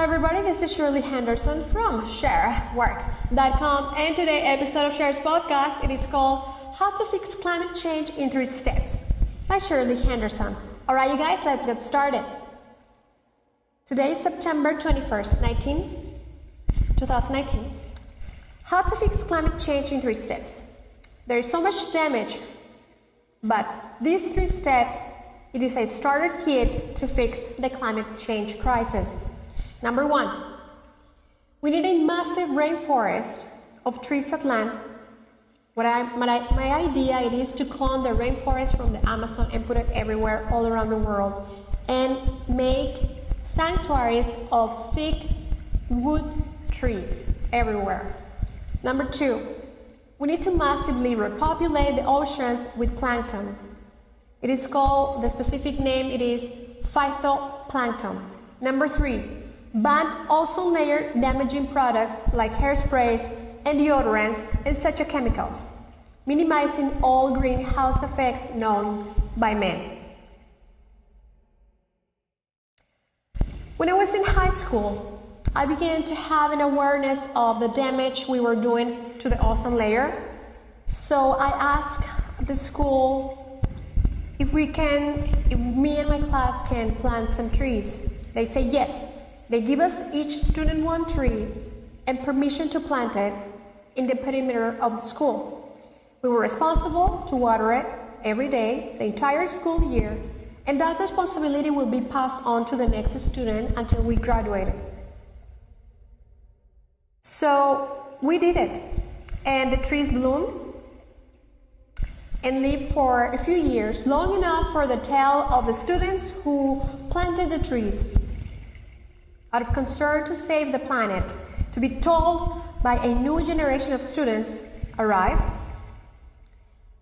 everybody, this is Shirley Henderson from ShareWork.com and today episode of Share's podcast it is called How to Fix Climate Change in Three Steps by Shirley Henderson. Alright you guys, let's get started. Today is September 21st, 19, 2019. How to fix climate change in three steps. There is so much damage, but these three steps, it is a starter kit to fix the climate change crisis. Number one, we need a massive rainforest of trees at land. What I, my, my idea it is to clone the rainforest from the Amazon and put it everywhere, all around the world, and make sanctuaries of thick wood trees everywhere. Number two, we need to massively repopulate the oceans with plankton. It is called, the specific name it is phytoplankton. Number three, ban ozone layer damaging products like hairsprays and deodorants and such chemicals, minimizing all greenhouse effects known by man. When I was in high school, I began to have an awareness of the damage we were doing to the ozone layer. So I asked the school if we can, if me and my class can plant some trees. They say yes. They give us each student one tree and permission to plant it in the perimeter of the school. We were responsible to water it every day, the entire school year, and that responsibility will be passed on to the next student until we graduated. So we did it, and the trees bloomed and lived for a few years, long enough for the tale of the students who planted the trees out of concern to save the planet, to be told by a new generation of students arrive.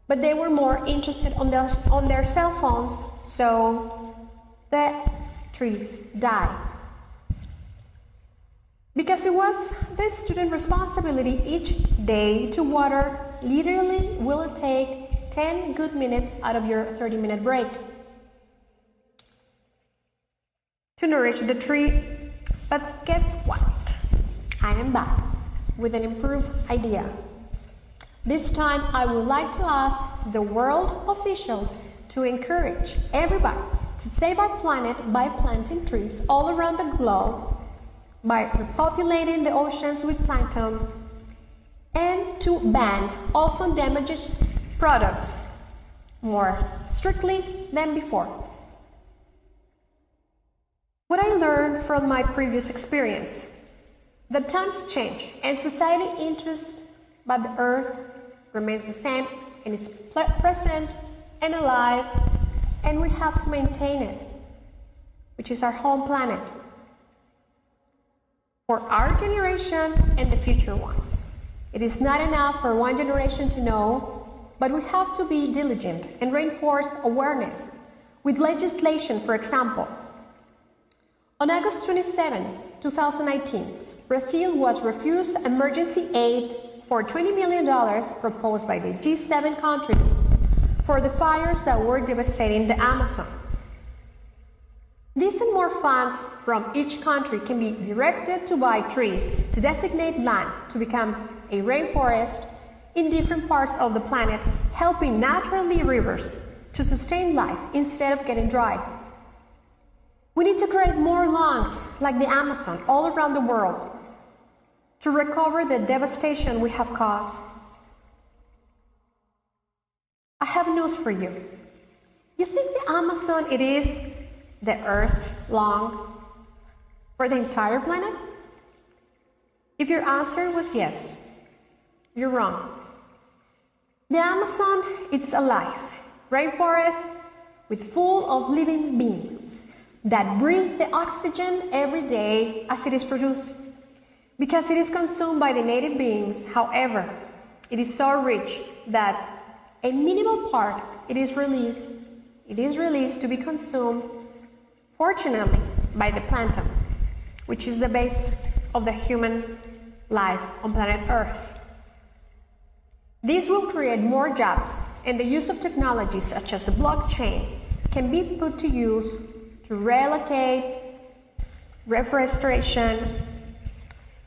But they were more interested on their, on their cell phones, so the trees die. Because it was the student responsibility each day to water, literally will take 10 good minutes out of your 30 minute break. To nourish the tree but guess what? I am back with an improved idea. This time I would like to ask the world officials to encourage everybody to save our planet by planting trees all around the globe, by repopulating the oceans with plankton, and to ban ozone damages products more strictly than before. What I learned from my previous experience. The times change and society interest by the earth remains the same and it's present and alive and we have to maintain it, which is our home planet for our generation and the future ones. It is not enough for one generation to know, but we have to be diligent and reinforce awareness with legislation, for example, on August 27, 2019, Brazil was refused emergency aid for $20 million proposed by the G7 countries for the fires that were devastating the Amazon. These and more funds from each country can be directed to buy trees to designate land to become a rainforest in different parts of the planet, helping naturally rivers to sustain life instead of getting dry. We need to create more lungs like the Amazon all around the world to recover the devastation we have caused. I have news for you. You think the Amazon it is the earth long for the entire planet? If your answer was yes, you're wrong. The Amazon it's alive, rainforest with full of living beings that breathe the oxygen every day as it is produced. Because it is consumed by the native beings, however, it is so rich that a minimal part it is released it is released to be consumed fortunately by the plankton which is the base of the human life on planet earth this will create more jobs and the use of technology such as the blockchain can be put to use to relocate reforestation,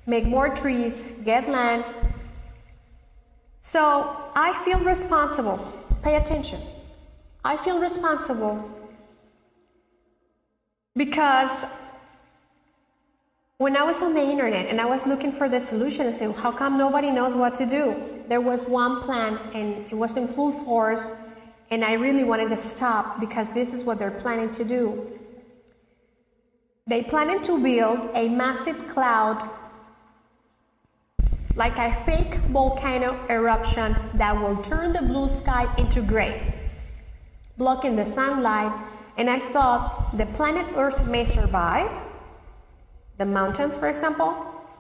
make more trees, get land. So I feel responsible. Pay attention. I feel responsible because when I was on the internet and I was looking for the solution and saying, how come nobody knows what to do? There was one plan and it was in full force, and I really wanted to stop because this is what they're planning to do. They planning to build a massive cloud, like a fake volcano eruption that will turn the blue sky into gray, blocking the sunlight. And I thought the planet Earth may survive the mountains, for example,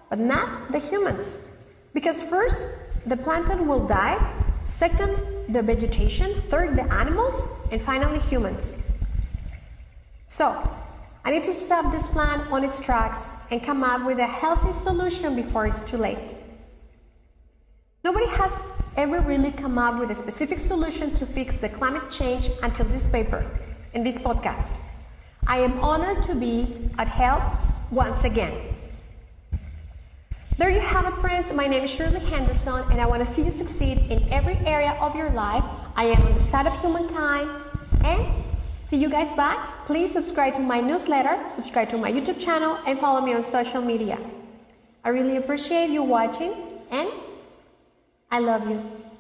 but not the humans. Because first, the plankton will die, second, the vegetation, third, the animals, and finally, humans. So, I need to stop this plan on its tracks and come up with a healthy solution before it's too late. Nobody has ever really come up with a specific solution to fix the climate change until this paper and this podcast. I am honored to be at help once again. There you have it, friends. My name is Shirley Henderson, and I want to see you succeed in every area of your life. I am on the side of humankind, and see you guys back. Please subscribe to my newsletter, subscribe to my YouTube channel, and follow me on social media. I really appreciate you watching, and I love you.